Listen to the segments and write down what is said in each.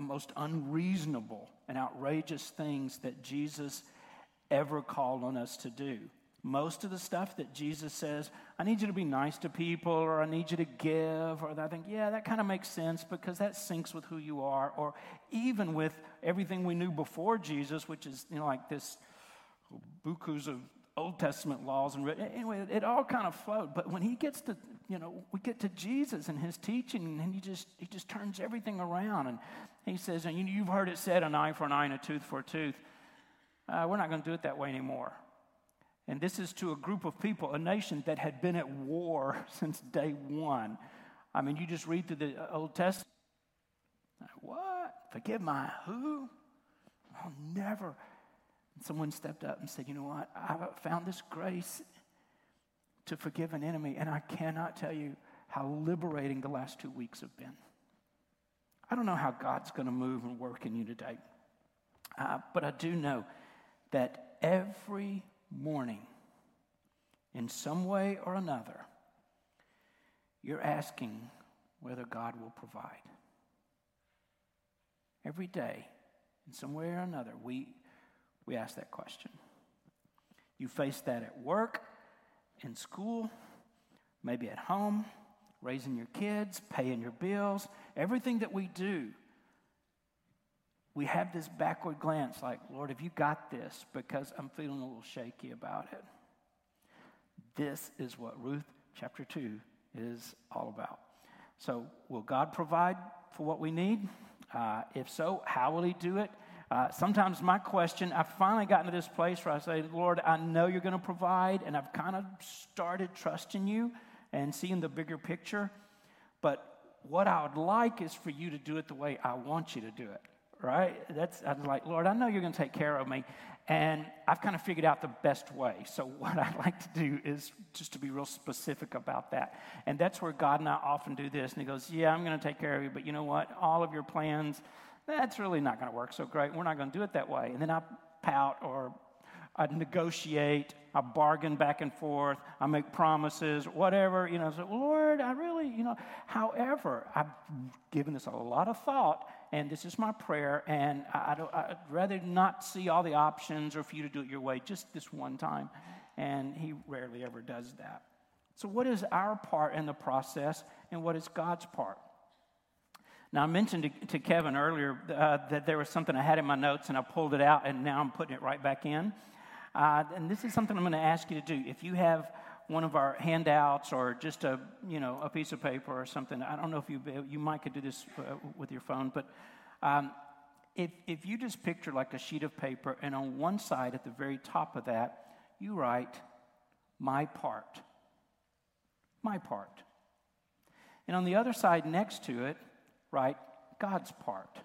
most unreasonable and outrageous things that Jesus ever called on us to do. Most of the stuff that Jesus says, I need you to be nice to people, or I need you to give, or I think, yeah, that kind of makes sense because that syncs with who you are, or even with everything we knew before Jesus, which is, you know, like this bukus of Old Testament laws and anyway, it all kind of flowed. But when he gets to, you know, we get to Jesus and his teaching, and he just he just turns everything around, and he says, and you've heard it said, an eye for an eye and a tooth for a tooth. Uh, we're not going to do it that way anymore. And this is to a group of people, a nation that had been at war since day one. I mean, you just read through the uh, Old Testament. What? Forgive my who? I'll never. And someone stepped up and said, You know what? I found this grace to forgive an enemy, and I cannot tell you how liberating the last two weeks have been. I don't know how God's going to move and work in you today, uh, but I do know that every morning, in some way or another, you're asking whether God will provide. Every day, in some way or another, we, we ask that question. You face that at work, in school, maybe at home, raising your kids, paying your bills, everything that we do we have this backward glance like, Lord, have you got this? Because I'm feeling a little shaky about it. This is what Ruth chapter 2 is all about. So, will God provide for what we need? Uh, if so, how will He do it? Uh, sometimes my question, I've finally gotten to this place where I say, Lord, I know you're going to provide, and I've kind of started trusting you and seeing the bigger picture. But what I would like is for you to do it the way I want you to do it right? That's I was like, Lord, I know you're going to take care of me, and I've kind of figured out the best way. So what I'd like to do is just to be real specific about that, and that's where God and I often do this. And He goes, Yeah, I'm going to take care of you, but you know what? All of your plans, that's really not going to work so great. We're not going to do it that way. And then I pout or I negotiate, I bargain back and forth, I make promises, whatever, you know. So, Lord, I really, you know, however, I've given this a lot of thought, and this is my prayer, and I, would rather not see all the options or for you to do it your way, just this one time. And He rarely ever does that. So, what is our part in the process, and what is God's part? Now, I mentioned to, to Kevin earlier uh, that there was something I had in my notes, and I pulled it out, and now I'm putting it right back in. Uh, and this is something I'm going to ask you to do. If you have one of our handouts or just a you know a piece of paper or something, I don't know if you you might could do this uh, with your phone, but um, if if you just picture like a sheet of paper, and on one side at the very top of that, you write my part, my part, and on the other side next to it, write God's part,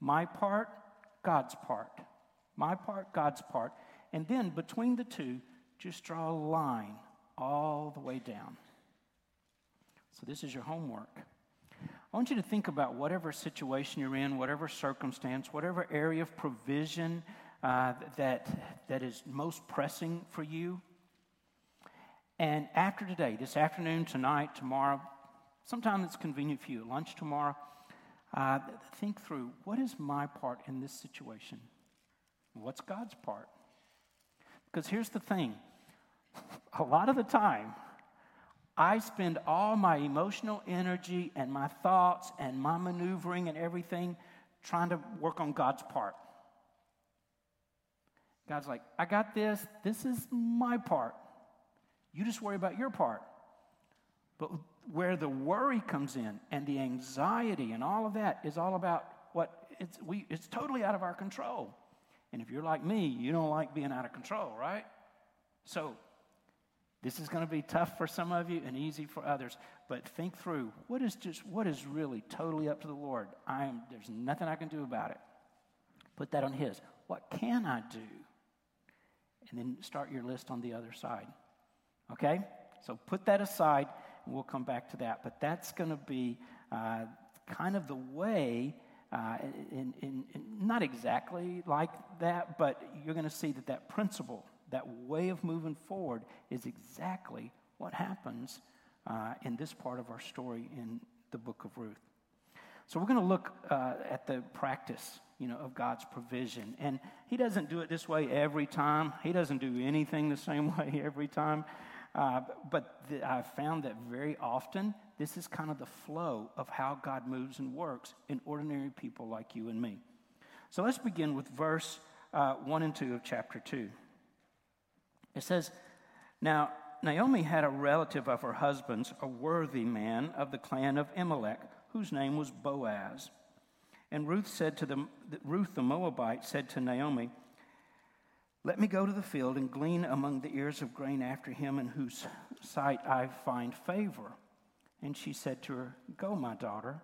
my part, God's part my part, God's part. And then between the two, just draw a line all the way down. So this is your homework. I want you to think about whatever situation you're in, whatever circumstance, whatever area of provision uh, that, that is most pressing for you. And after today, this afternoon, tonight, tomorrow, sometime that's convenient for you, lunch tomorrow, uh, think through what is my part in this situation? What's God's part? Because here's the thing a lot of the time, I spend all my emotional energy and my thoughts and my maneuvering and everything trying to work on God's part. God's like, I got this. This is my part. You just worry about your part. But where the worry comes in and the anxiety and all of that is all about what it's, we, it's totally out of our control. And if you're like me, you don't like being out of control, right? So, this is going to be tough for some of you and easy for others. But think through what is just what is really totally up to the Lord. I am there's nothing I can do about it. Put that on His. What can I do? And then start your list on the other side. Okay? So put that aside, and we'll come back to that. But that's going to be uh, kind of the way uh, in, in, in not exactly like that, but you're going to see that that principle, that way of moving forward, is exactly what happens uh, in this part of our story in the book of Ruth. So we're going to look uh, at the practice, you know, of God's provision. And he doesn't do it this way every time. He doesn't do anything the same way every time. Uh, but the, I've found that very often this is kind of the flow of how God moves and works in ordinary people like you and me. So let's begin with verse uh, 1 and 2 of chapter 2. It says, Now Naomi had a relative of her husband's, a worthy man of the clan of Elimelech, whose name was Boaz. And Ruth said to the Ruth the Moabite said to Naomi, Let me go to the field and glean among the ears of grain after him in whose sight I find favor. And she said to her, Go, my daughter.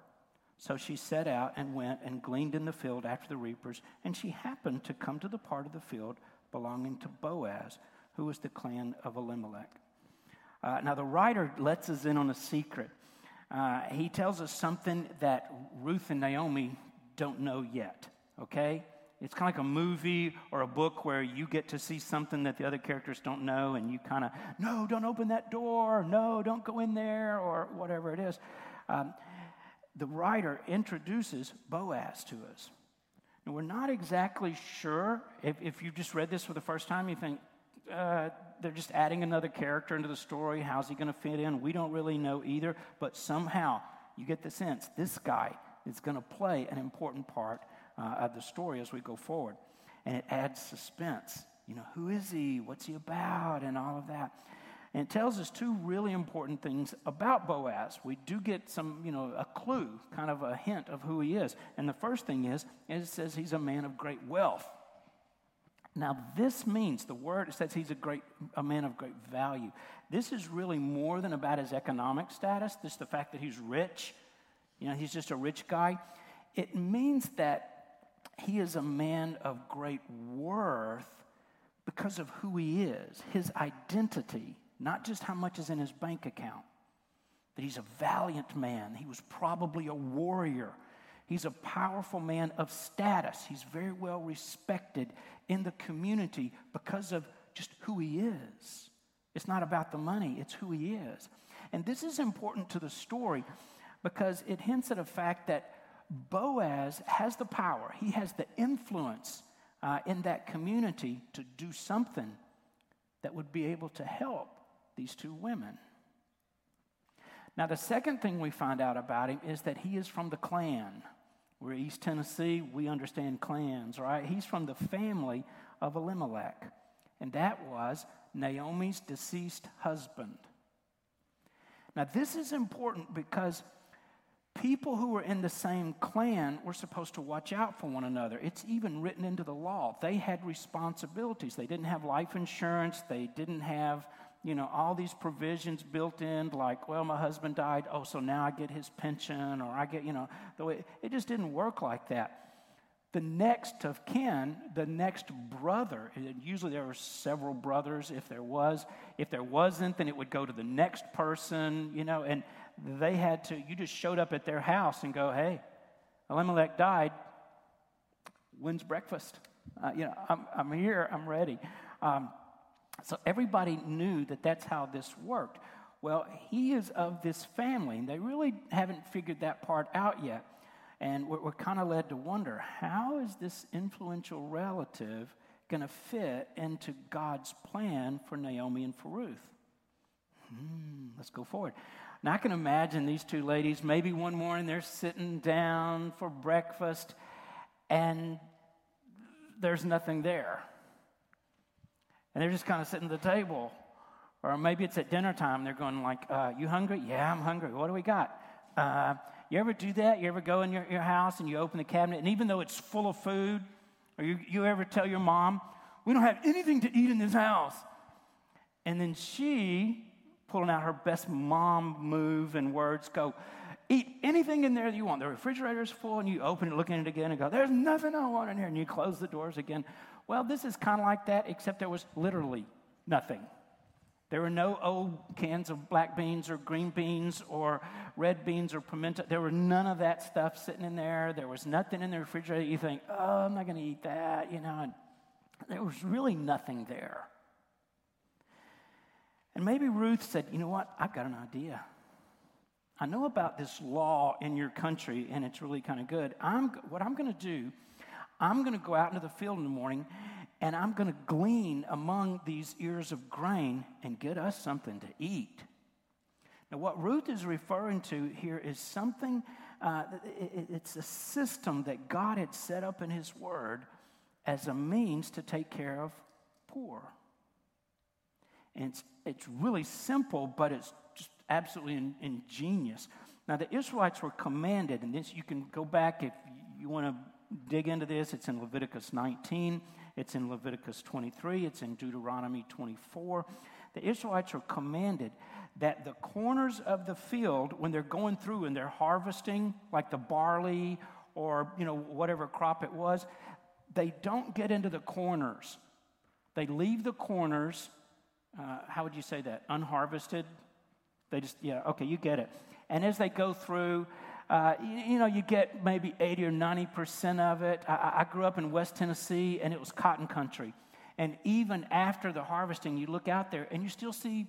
So she set out and went and gleaned in the field after the reapers, and she happened to come to the part of the field belonging to Boaz, who was the clan of Elimelech. Uh, now, the writer lets us in on a secret. Uh, he tells us something that Ruth and Naomi don't know yet, okay? It's kind of like a movie or a book where you get to see something that the other characters don't know, and you kind of, no, don't open that door, no, don't go in there, or whatever it is. Um, the writer introduces Boaz to us. And we're not exactly sure. If, if you just read this for the first time, you think, uh, they're just adding another character into the story. How's he going to fit in? We don't really know either, but somehow you get the sense this guy is going to play an important part uh, of the story as we go forward. And it adds suspense. You know, who is he? What's he about? And all of that. And it tells us two really important things about Boaz. We do get some, you know, a clue, kind of a hint of who he is. And the first thing is, it says he's a man of great wealth. Now, this means the word says he's a great, a man of great value. This is really more than about his economic status, just the fact that he's rich. You know, he's just a rich guy. It means that he is a man of great worth because of who he is, his identity, not just how much is in his bank account. That he's a valiant man. He was probably a warrior. He's a powerful man of status. He's very well respected in the community because of just who he is. It's not about the money, it's who he is. And this is important to the story because it hints at a fact that Boaz has the power, he has the influence uh, in that community to do something that would be able to help these two women. Now, the second thing we find out about him is that he is from the clan. We're East Tennessee, we understand clans, right? He's from the family of Elimelech, and that was Naomi's deceased husband. Now, this is important because people who were in the same clan were supposed to watch out for one another. It's even written into the law. They had responsibilities. They didn't have life insurance, they didn't have you know, all these provisions built in, like, well, my husband died, oh, so now I get his pension, or I get, you know, the way it just didn't work like that. The next of kin, the next brother, usually there were several brothers if there was. If there wasn't, then it would go to the next person, you know, and they had to, you just showed up at their house and go, hey, Elimelech died. When's breakfast? Uh, you know, I'm, I'm here, I'm ready. Um, so everybody knew that that's how this worked. Well, he is of this family, and they really haven't figured that part out yet. And we're, we're kind of led to wonder how is this influential relative going to fit into God's plan for Naomi and for Ruth? Hmm, let's go forward. Now, I can imagine these two ladies, maybe one morning they're sitting down for breakfast and there's nothing there and they're just kind of sitting at the table. Or maybe it's at dinner time. They're going like, uh, "You hungry? Yeah, I'm hungry. What do we got?" Uh, you ever do that? You ever go in your, your house and you open the cabinet, and even though it's full of food, or you, you ever tell your mom, "We don't have anything to eat in this house," and then she, pulling out her best mom move and words, go, "Eat anything in there that you want." The refrigerator's full, and you open it, look in it again, and go, "There's nothing I want in here," and you close the doors again. Well, this is kind of like that, except there was literally nothing. There were no old cans of black beans or green beans or red beans or pimento. There were none of that stuff sitting in there. There was nothing in the refrigerator. You think, oh, I'm not going to eat that, you know. And there was really nothing there. And maybe Ruth said, you know what? I've got an idea. I know about this law in your country, and it's really kind of good. I'm, what I'm going to do, I'm going to go out into the field in the morning, and I'm going to glean among these ears of grain and get us something to eat. Now, what Ruth is referring to here is something, uh, it's a system that God had set up in His Word as a means to take care of poor. And it's, it's really simple, but it's just absolutely in, ingenious. Now, the Israelites were commanded, and this you can go back if you want to dig into this. It's in Leviticus 19, it's in Leviticus 23, it's in Deuteronomy 24. The Israelites were commanded that the corners of the field, when they're going through and they're harvesting, like the barley or you know whatever crop it was, they don't get into the corners. They leave the corners. Uh, how would you say that? Unharvested. They just yeah okay you get it. And as they go through, uh, you, you, know, you get maybe 80 or 90 percent of it. I, I grew up in West Tennessee, and it was cotton country. And even after the harvesting, you look out there and you still see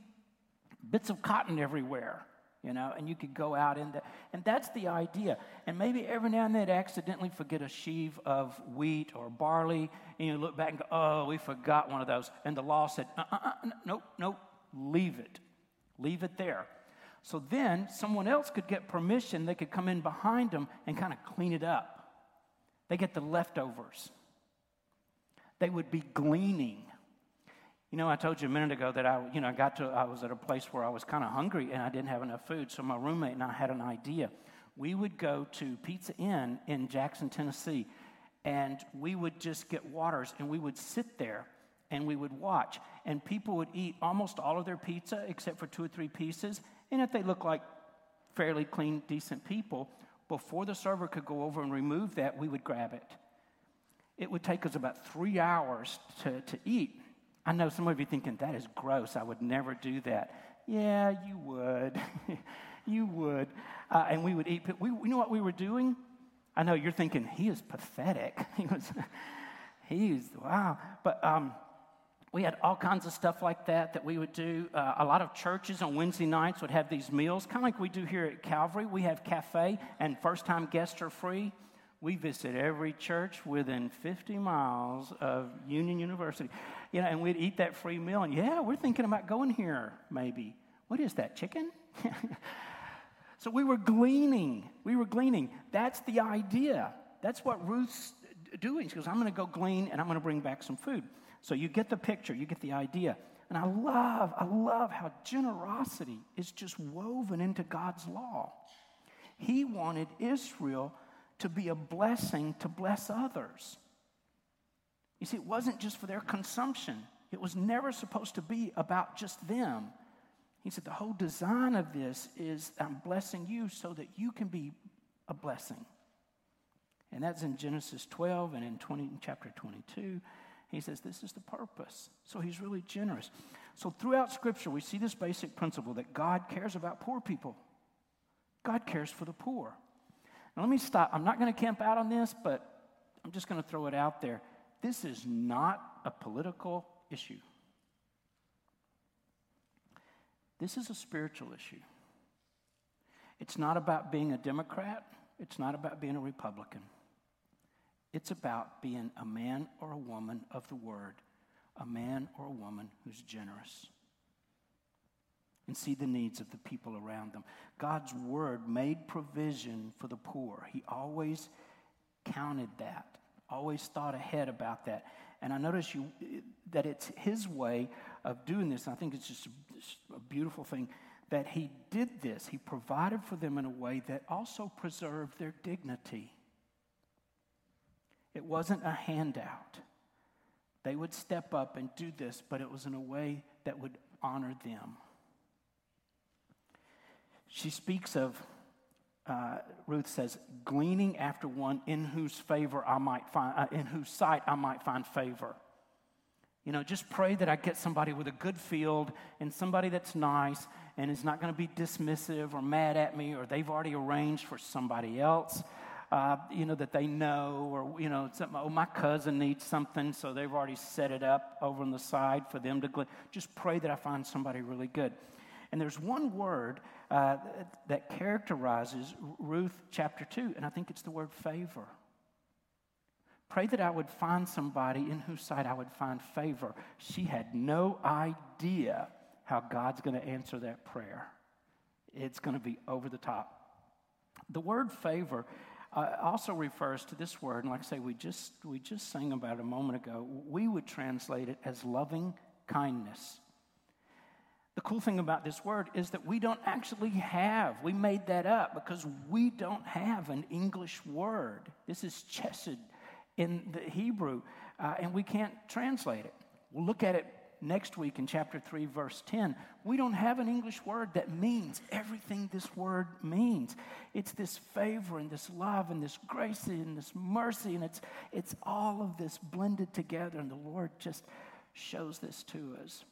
bits of cotton everywhere, you know, and you could go out in that. And that's the idea. And maybe every now and then accidentally forget a sheaf of wheat or barley, and you look back and go, oh, we forgot one of those. And the law said, uh uh, uh nope, nope, leave it. Leave it there. So then someone else could get permission, they could come in behind them and kind of clean it up. They get the leftovers. They would be gleaning you know, I told you a minute ago that I, you know, I got to, I was at a place where I was kind of hungry and I didn't have enough food. So my roommate and I had an idea. We would go to Pizza Inn in Jackson, Tennessee, and we would just get waters and we would sit there and we would watch. And people would eat almost all of their pizza except for two or three pieces. And if they look like fairly clean, decent people, before the server could go over and remove that, we would grab it. It would take us about three hours to, to eat. I know some of you thinking, that is gross. I would never do that. Yeah, you would. you would. Uh, and we would eat. We, you know what we were doing? I know you're thinking, he is pathetic. he was, he's, wow. But um, we had all kinds of stuff like that that we would do. Uh, a lot of churches on Wednesday nights would have these meals, kind of like we do here at Calvary. We have cafe, and first time guests are free. We visit every church within 50 miles of Union University. You know, and we'd eat that free meal, and yeah, we're thinking about going here, maybe. What is that, chicken? so we were gleaning. We were gleaning. That's the idea. That's what Ruth's doing. She goes, I'm going to go glean and I'm going to bring back some food. So you get the picture, you get the idea. And I love, I love how generosity is just woven into God's law. He wanted Israel to be a blessing to bless others. You see, it wasn't just for their consumption, it was never supposed to be about just them. He said, The whole design of this is I'm blessing you so that you can be a blessing. And that's in Genesis 12 and in 20, in chapter 22. He says, This is the purpose. So he's really generous. So throughout Scripture, we see this basic principle that God cares about poor people. God cares for the poor. Now, let me stop. I'm not going to camp out on this, but I'm just going to throw it out there. This is not a political issue, this is a spiritual issue. It's not about being a Democrat, it's not about being a Republican. It's about being a man or a woman of the word, a man or a woman who's generous and see the needs of the people around them. God's word made provision for the poor. He always counted that, always thought ahead about that. And I notice you that it's his way of doing this. I think it's just a, a beautiful thing that he did this. He provided for them in a way that also preserved their dignity. It wasn't a handout. They would step up and do this, but it was in a way that would honor them she speaks of, uh, Ruth says, gleaning after one in whose favor I might find, uh, in whose sight I might find favor. You know, just pray that I get somebody with a good field and somebody that's nice and is not going to be dismissive or mad at me or they've already arranged for somebody else. Uh, you know, that they know, or, you know, oh, my cousin needs something, so they've already set it up over on the side for them to glean. Just pray that I find somebody really good. And there's one word uh, that characterizes Ruth chapter 2, and I think it's the word favor. Pray that I would find somebody in whose sight I would find favor. She had no idea how God's going to answer that prayer. It's going to be over the top. The word favor uh, also refers to this word, and like I say, we just, we just sang about it a moment ago. We would translate it as loving kindness. The cool thing about this word is that we don't actually have, we made that up because we don't have an English word. This is chesed in the Hebrew, uh, and we can't translate it. We'll look at it next week in chapter 3, verse 10. We don't have an English word that means everything this word means. It's this favor and this love and this grace and this mercy, and it's, it's all of this blended together, and the Lord just shows this to us.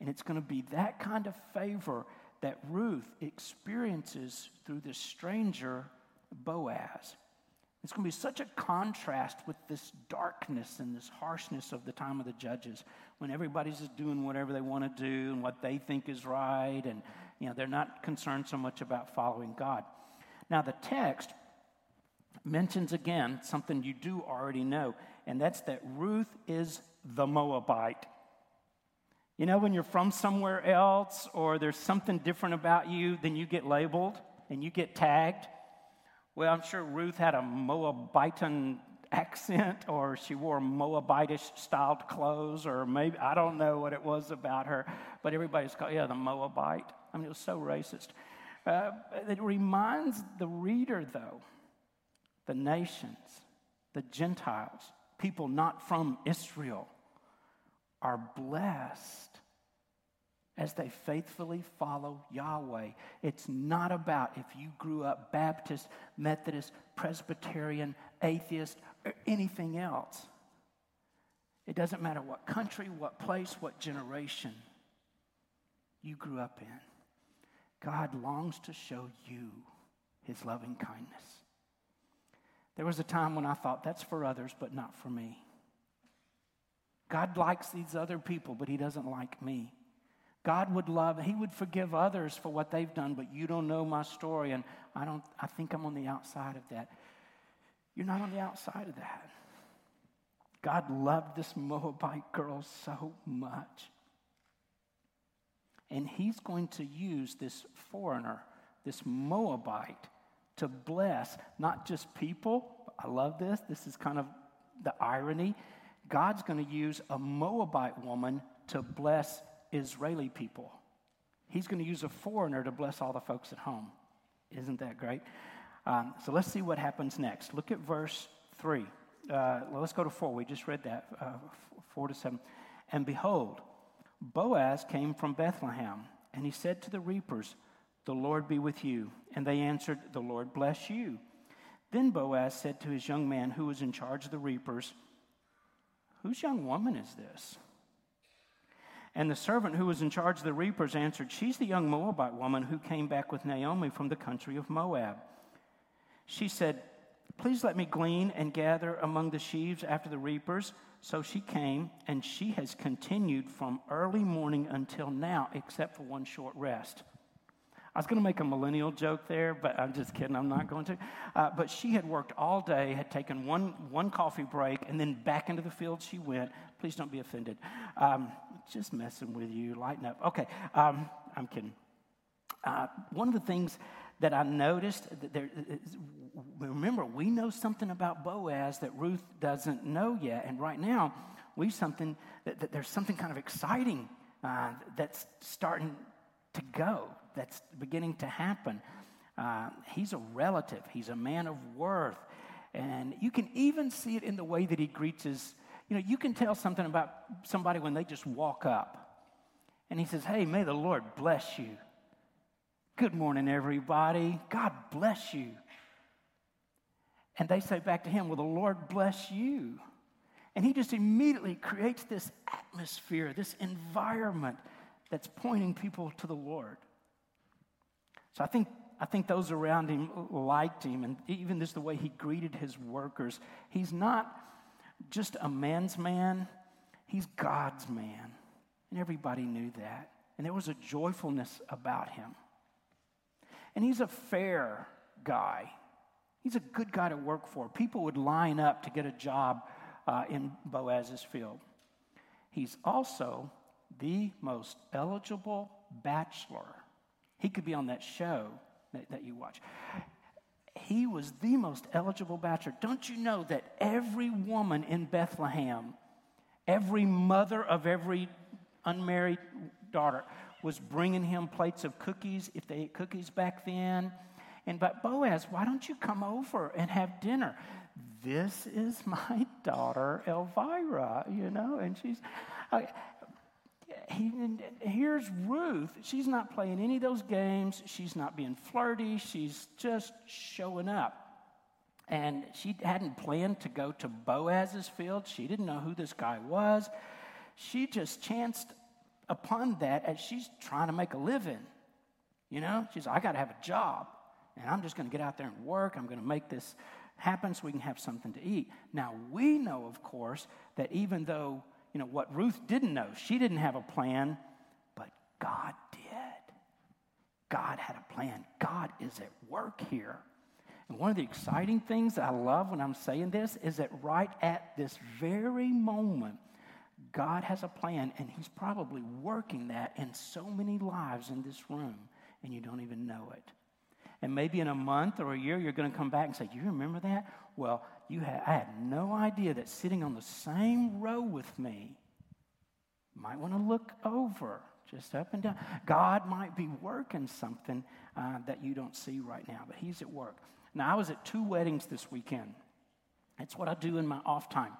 And it's going to be that kind of favor that Ruth experiences through this stranger, Boaz. It's going to be such a contrast with this darkness and this harshness of the time of the judges when everybody's just doing whatever they want to do and what they think is right and you know they're not concerned so much about following God. Now the text mentions again something you do already know and that's that Ruth is the Moabite. You know when you're from somewhere else or there's something different about you then you get labeled and you get tagged. Well, I'm sure Ruth had a Moabitan accent or she wore Moabitish styled clothes or maybe, I don't know what it was about her, but everybody's called, yeah, the Moabite. I mean, it was so racist. Uh, it reminds the reader, though, the nations, the Gentiles, people not from Israel, are blessed as they faithfully follow Yahweh. It's not about if you grew up Baptist, Methodist, Presbyterian, atheist, or anything else. It doesn't matter what country, what place, what generation you grew up in. God longs to show you his loving kindness. There was a time when I thought that's for others, but not for me. God likes these other people, but he doesn't like me. God would love, He would forgive others for what they've done, but you don't know my story, and I don't I think I'm on the outside of that. You're not on the outside of that. God loved this Moabite girl so much. And he's going to use this foreigner, this Moabite, to bless not just people. I love this. This is kind of the irony. God's going to use a Moabite woman to bless Israeli people. He's going to use a foreigner to bless all the folks at home. Isn't that great? Um, so let's see what happens next. Look at verse 3. Uh, well, let's go to 4. We just read that, uh, 4 to 7. And behold, Boaz came from Bethlehem, and he said to the reapers, The Lord be with you. And they answered, The Lord bless you. Then Boaz said to his young man who was in charge of the reapers, Whose young woman is this? And the servant who was in charge of the reapers answered, She's the young Moabite woman who came back with Naomi from the country of Moab. She said, Please let me glean and gather among the sheaves after the reapers. So she came, and she has continued from early morning until now, except for one short rest. I was going to make a millennial joke there, but I'm just kidding. I'm not going to. Uh, but she had worked all day, had taken one, one coffee break, and then back into the field she went. Please don't be offended. Um, just messing with you. Lighten up. Okay, um, I'm kidding. Uh, one of the things that I noticed, that there, remember, we know something about Boaz that Ruth doesn't know yet. And right now, we something that, that there's something kind of exciting uh, that's starting to go that's beginning to happen. Uh, he's a relative, he's a man of worth. And you can even see it in the way that he greets his. You know, you can tell something about somebody when they just walk up. And he says, Hey, may the Lord bless you. Good morning, everybody. God bless you. And they say back to him, Well, the Lord bless you. And he just immediately creates this atmosphere, this environment that's pointing people to the Lord. So I think, I think those around him liked him, and even just the way he greeted his workers. He's not just a man's man, he's God's man. And everybody knew that. and there was a joyfulness about him. And he's a fair guy. He's a good guy to work for. People would line up to get a job uh, in Boaz's field. He's also the most eligible bachelor. He could be on that show that, that you watch. He was the most eligible bachelor. Don't you know that every woman in Bethlehem, every mother of every unmarried daughter, was bringing him plates of cookies if they ate cookies back then? And but Boaz, why don't you come over and have dinner? This is my daughter Elvira, you know, and she's. Uh, he, here's Ruth. She's not playing any of those games. She's not being flirty. She's just showing up. And she hadn't planned to go to Boaz's field. She didn't know who this guy was. She just chanced upon that as she's trying to make a living. You know, she's, I got to have a job. And I'm just going to get out there and work. I'm going to make this happen so we can have something to eat. Now, we know, of course, that even though you know, what Ruth didn't know. She didn't have a plan, but God did. God had a plan. God is at work here. And one of the exciting things I love when I'm saying this is that right at this very moment, God has a plan, and He's probably working that in so many lives in this room, and you don't even know it. And maybe in a month or a year, you're going to come back and say, You remember that? Well, you had, I had no idea that sitting on the same row with me might want to look over just up and down. God might be working something uh, that you don't see right now, but He's at work. Now, I was at two weddings this weekend. It's what I do in my off time.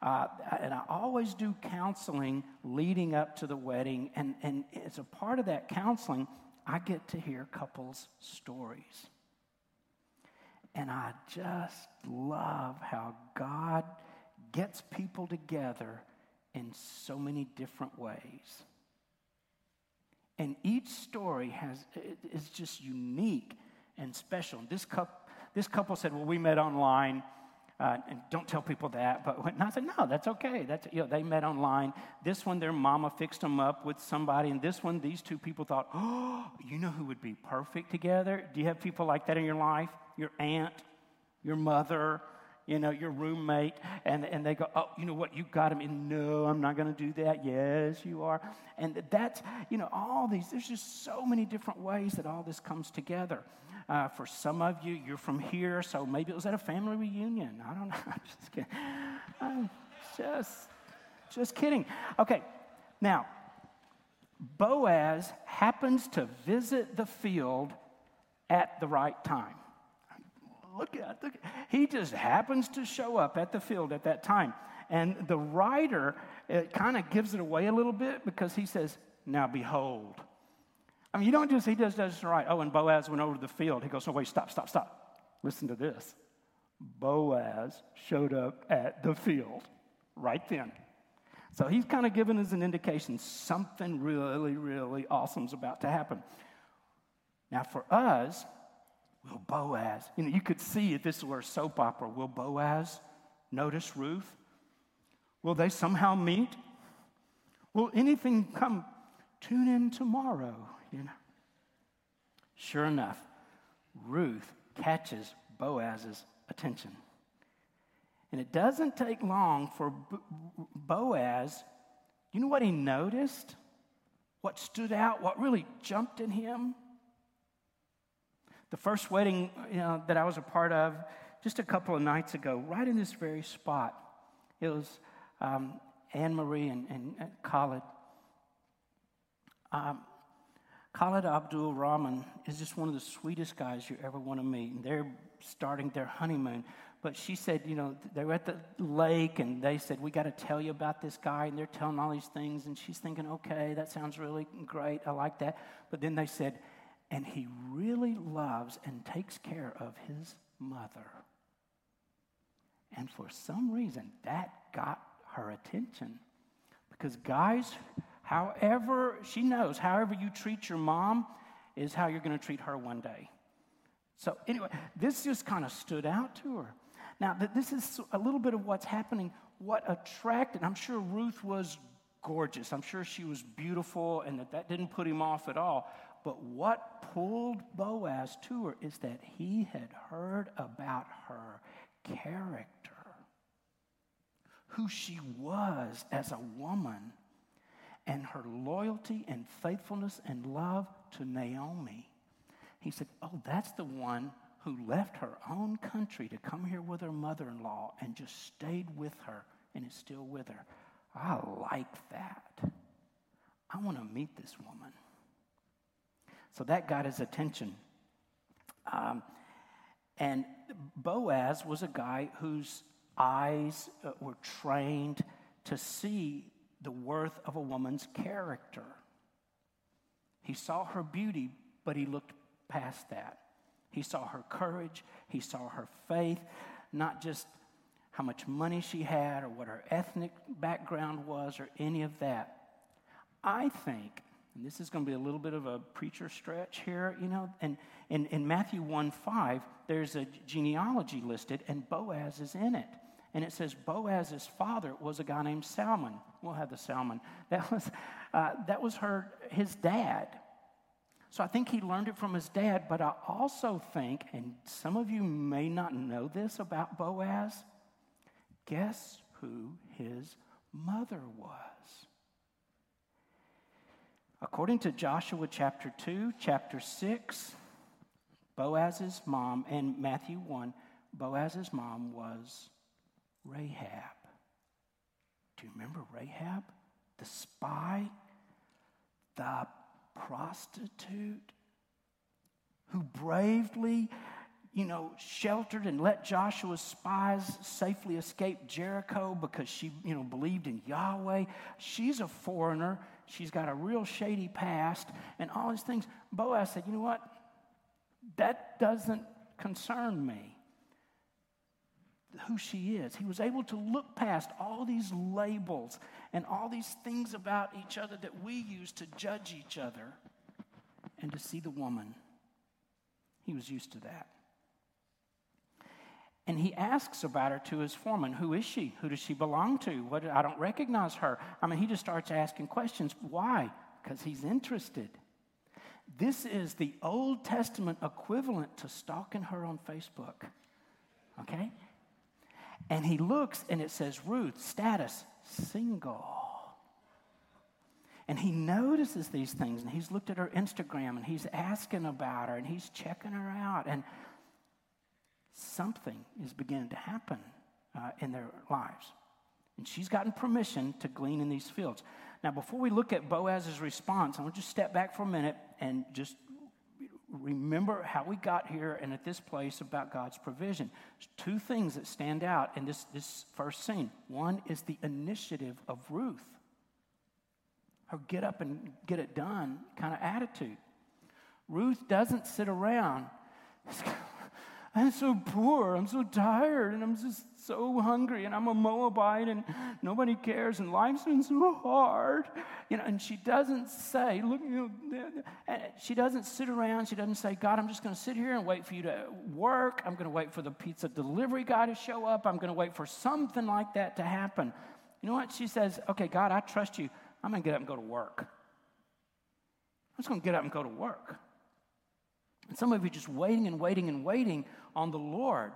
Uh, and I always do counseling leading up to the wedding. And, and as a part of that counseling, I get to hear couples' stories. And I just love how God gets people together in so many different ways. And each story has is just unique and special. This couple, this couple said, "Well, we met online." Uh, and don't tell people that. But when, I said, no, that's okay. That's you know, they met online. This one, their mama fixed them up with somebody, and this one, these two people thought, oh, you know who would be perfect together? Do you have people like that in your life? Your aunt, your mother, you know, your roommate, and, and they go, oh, you know what, you got him in. No, I'm not going to do that. Yes, you are. And that's, you know, all these, there's just so many different ways that all this comes together. Uh, for some of you, you're from here, so maybe it was at a family reunion. I don't know. I'm just kidding. I'm just, just kidding. Okay, now, Boaz happens to visit the field at the right time. Look at, look he just happens to show up at the field at that time. And the writer kind of gives it away a little bit because he says, Now behold, I mean, you don't just, he just does right. Oh, and Boaz went over to the field. He goes, no, wait, stop, stop, stop. Listen to this. Boaz showed up at the field right then. So he's kind of giving us an indication something really, really awesome's about to happen. Now, for us, will Boaz, you know, you could see if this were a soap opera, will Boaz notice Ruth? Will they somehow meet? Will anything come? Tune in tomorrow you know. Sure enough, Ruth catches Boaz's attention. And it doesn't take long for Boaz, you know what he noticed? What stood out? What really jumped in him? The first wedding you know, that I was a part of just a couple of nights ago, right in this very spot, it was um, Anne Marie and, and, and Khalid. Um, Khalid Abdul Rahman is just one of the sweetest guys you ever want to meet. And they're starting their honeymoon. But she said, you know, they were at the lake and they said, we got to tell you about this guy. And they're telling all these things. And she's thinking, okay, that sounds really great. I like that. But then they said, and he really loves and takes care of his mother. And for some reason, that got her attention. Because guys However, she knows, however you treat your mom is how you're going to treat her one day. So, anyway, this just kind of stood out to her. Now, this is a little bit of what's happening. What attracted, I'm sure Ruth was gorgeous. I'm sure she was beautiful and that that didn't put him off at all. But what pulled Boaz to her is that he had heard about her character, who she was as a woman, and her loyalty and faithfulness and love to Naomi. He said, Oh, that's the one who left her own country to come here with her mother in law and just stayed with her and is still with her. I like that. I want to meet this woman. So that got his attention. Um, and Boaz was a guy whose eyes uh, were trained to see the worth of a woman's character. He saw her beauty, but he looked past that. He saw her courage, he saw her faith, not just how much money she had or what her ethnic background was or any of that. I think, and this is going to be a little bit of a preacher stretch here, you know, and in, in Matthew 1 5, there's a genealogy listed, and Boaz is in it. And it says Boaz's father was a guy named Salmon. We'll have the Salmon. That was, uh, that was her, his dad. So I think he learned it from his dad, but I also think, and some of you may not know this about Boaz, guess who his mother was? According to Joshua chapter 2, chapter 6, Boaz's mom, and Matthew 1, Boaz's mom was Rahab. Do you remember Rahab? The spy, the prostitute who bravely, you know, sheltered and let Joshua's spies safely escape Jericho because she, you know, believed in Yahweh. She's a foreigner. She's got a real shady past and all these things. Boaz said, you know what? That doesn't concern me who she is. He was able to look past all these labels and all these things about each other that we use to judge each other and to see the woman. He was used to that. And he asks about her to his foreman Who is she? Who does she belong to? What, I don't recognize her. I mean, he just starts asking questions. Why? Because he's interested. This is the Old Testament equivalent to stalking her on Facebook. Okay? And he looks and it says, Ruth, status, single. And he notices these things and he's looked at her Instagram and he's asking about her and he's checking her out. And something is beginning to happen uh, in their lives. And she's gotten permission to glean in these fields. Now, before we look at Boaz's response, I want you to step back for a minute and just remember how we got here and at this place about God's provision. There's two things that stand out in this, this first scene. One is the initiative of Ruth, her get up and get it done kind of attitude. Ruth doesn't sit around. I'm so poor, I'm so tired, and I'm just so hungry, and I'm a Moabite, and nobody cares, and life's been so hard. You know, and she doesn't say, look, you know, she doesn't sit around, she doesn't say, God, I'm just to sit here and wait for you to work. I'm to wait for the pizza delivery guy to show up. I'm to wait for something like that to happen. You know what? She says, okay, God, I trust you. I'm to get up and go to work. I'm just to get up and go to work. And some of you just waiting and waiting and waiting on the Lord.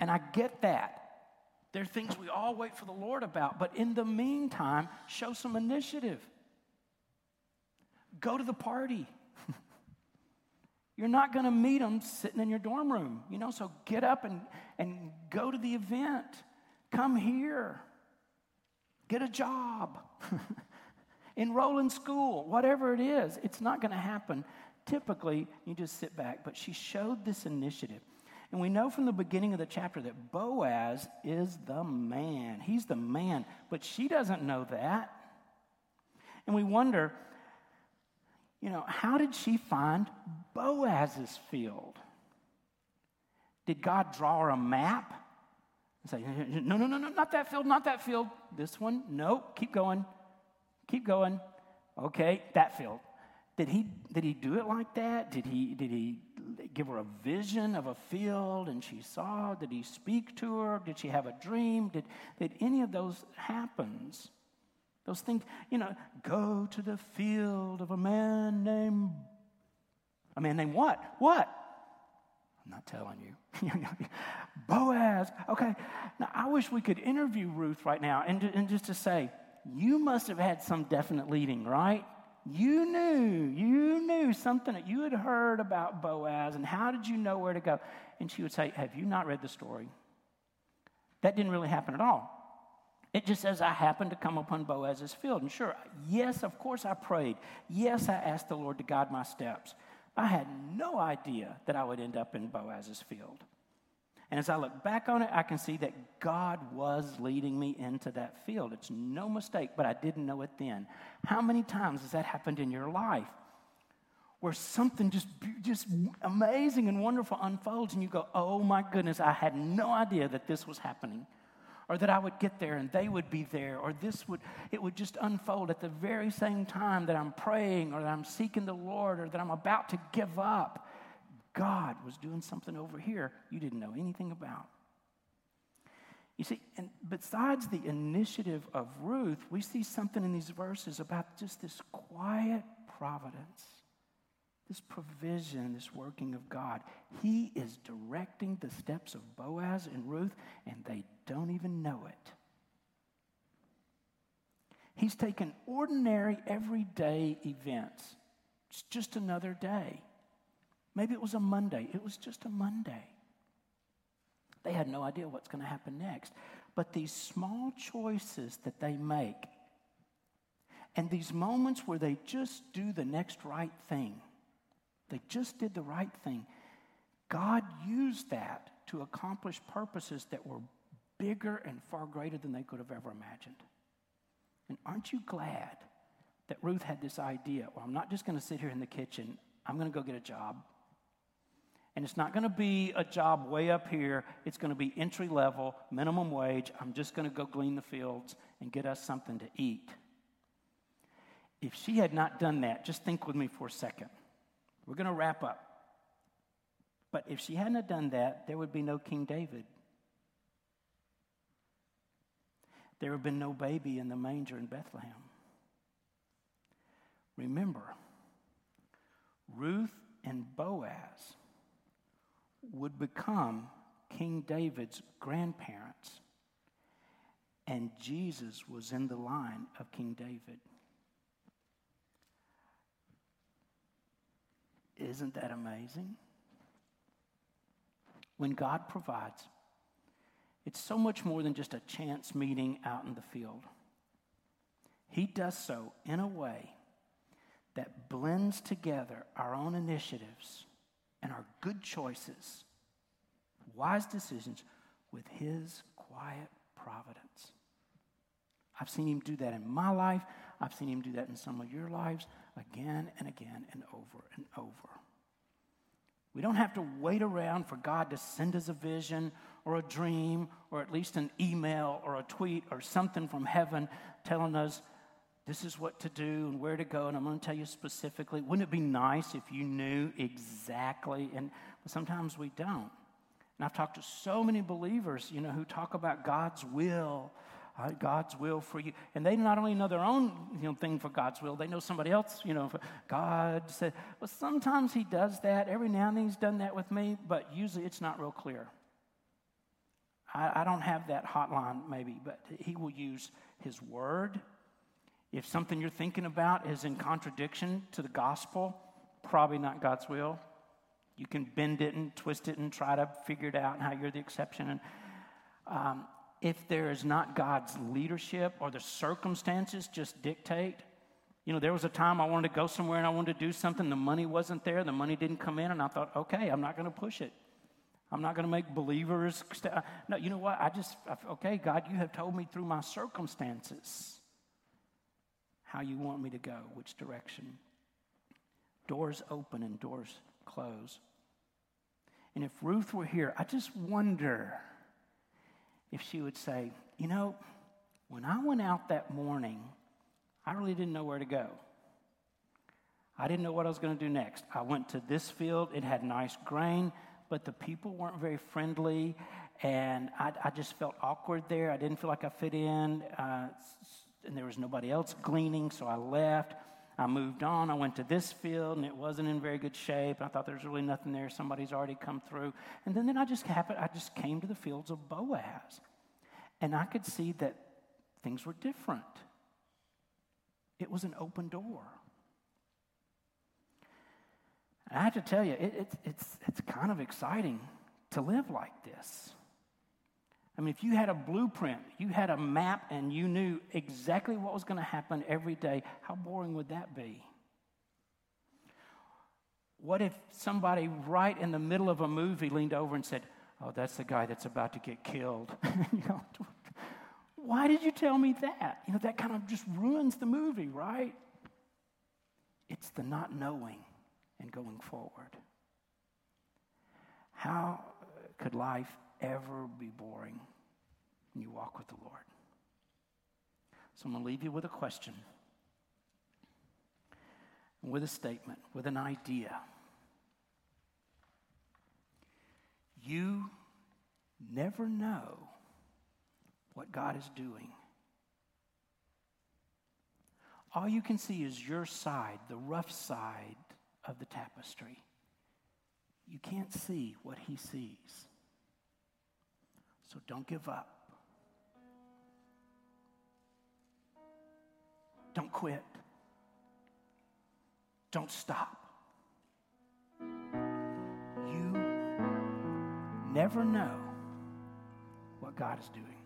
And I get that. There are things we all wait for the Lord about, but in the meantime, show some initiative. Go to the party. You're not going to meet them sitting in your dorm room, you know, so get up and, and go to the event. Come here. Get a job. Enroll in school, whatever it is. It's not going to happen. Typically, you just sit back, but she showed this initiative. And we know from the beginning of the chapter that Boaz is the man. He's the man, but she doesn't know that. And we wonder, you know, how did she find Boaz's field? Did God draw her a map? Say, no, no, no, no, not that field, not that field. This one, no, keep going, keep going. Okay, that field. Did he, did he do it like that? Did he, did he give her a vision of a field and she saw? Did he speak to her? Did she have a dream? Did, did any of those happens? Those things, you know, go to the field of a man named, a man named what? What? I'm not telling you. Boaz. Okay. Now, I wish we could interview Ruth right now and, and just to say, you must have had some definite leading, right? You knew, you knew something that you had heard about Boaz, and how did you know where to go? And she would say, Have you not read the story? That didn't really happen at all. It just says, I happened to come upon Boaz's field. And sure, yes, of course I prayed. Yes, I asked the Lord to guide my steps. I had no idea that I would end up in Boaz's field. And as I look back on it, I can see that God was leading me into that field. It's no mistake, but I didn't know it then. How many times has that happened in your life? Where something just, just amazing and wonderful unfolds, and you go, Oh my goodness, I had no idea that this was happening or that I would get there and they would be there, or this would, it would just unfold at the very same time that I'm praying or that I'm seeking the Lord or that I'm about to give up. God was doing something over here you didn't know anything about. You see, and besides the initiative of Ruth, we see something in these verses about just this quiet providence, this provision, this working of God. He is directing the steps of Boaz and Ruth, and they don't even know it. He's taken ordinary, everyday events. It's just another day. Maybe it was a Monday. It was just a Monday. They had no idea what's going to happen next. But these small choices that they make, and these moments where they just do the next right thing, they just did the right thing, God used that to accomplish purposes that were bigger and far greater than they could have ever imagined. And aren't you glad that Ruth had this idea? Well, I'm not just going to sit here in the kitchen, I'm going to go get a job. And it's not going to be a job way up here. It's going to be entry level, minimum wage. I'm just going to go glean the fields and get us something to eat. If she had not done that, just think with me for a second. We're going to wrap up. But if she hadn't done that, there would be no King David. There would have been no baby in the manger in Bethlehem. Remember, Ruth and Boaz would become King David's grandparents, and Jesus was in the line of King David. Isn't that amazing? When God provides, it's so much more than just a chance meeting out in the field. He does so in a way that blends together our own initiatives and our good choices, wise decisions, with His quiet providence. I've seen Him do that in my life. I've seen Him do that in some of your lives again and again and over and over. We don't have to wait around for God to send us a vision or a dream or at least an email or a tweet or something from heaven telling us this is what to do and where to go. And I'm going to tell you specifically. Wouldn't it be nice if you knew exactly? And sometimes we don't. And I've talked to so many believers, you know, who talk about God's will, uh, God's will for you. And they not only know their own you know, thing for God's will, they know somebody else, you know, God said. Well, sometimes He does that. Every now and then He's done that with me, but usually it's not real clear. I, I don't have that hotline, maybe, but He will use His word if something you're thinking about is in contradiction to the gospel, probably not God's will. You can bend it and twist it and try to figure it out how you're the exception. And um, if there is not God's leadership or the circumstances just dictate, you know, there was a time I wanted to go somewhere and I wanted to do something. The money wasn't there. The money didn't come in, and I thought, okay, I'm not going to push it. I'm not going to make believers. St- no, you know what? I just, okay, God, you have told me through my circumstances how you want me to go, which direction. Doors open and doors close. And if Ruth were here, I just wonder if she would say, You know, when I went out that morning, I really didn't know where to go. I didn't know what I was going to do next. I went to this field, it had nice grain, but the people weren't very friendly, and I, I just felt awkward there. I didn't feel like I fit in. Uh, and there was nobody else gleaning, so I left. I moved on. I went to this field, and it wasn't in very good shape. I thought there's really nothing there. Somebody's already come through. And then, then I just happened, I just came to the fields of Boaz. And I could see that things were different. It was an open door. And I have to tell you, it, it's, it's, it's kind of exciting to live like this. I mean, if you had a blueprint, you had a map, and you knew exactly what was going to happen every day, how boring would that be? What if somebody right in the middle of a movie leaned over and said, Oh, that's the guy that's about to get killed? why did you tell me that? You know, that kind of just ruins the movie, right? It's the not knowing and going forward. How could life ever be boring when you walk with the Lord? So I'm going to leave you with a question, with a statement, with an idea. You never know what God is doing. All you can see is your side, the rough side of the tapestry. You can't see what He sees. So don't give up. Don't quit. Don't stop. You never know what God is doing.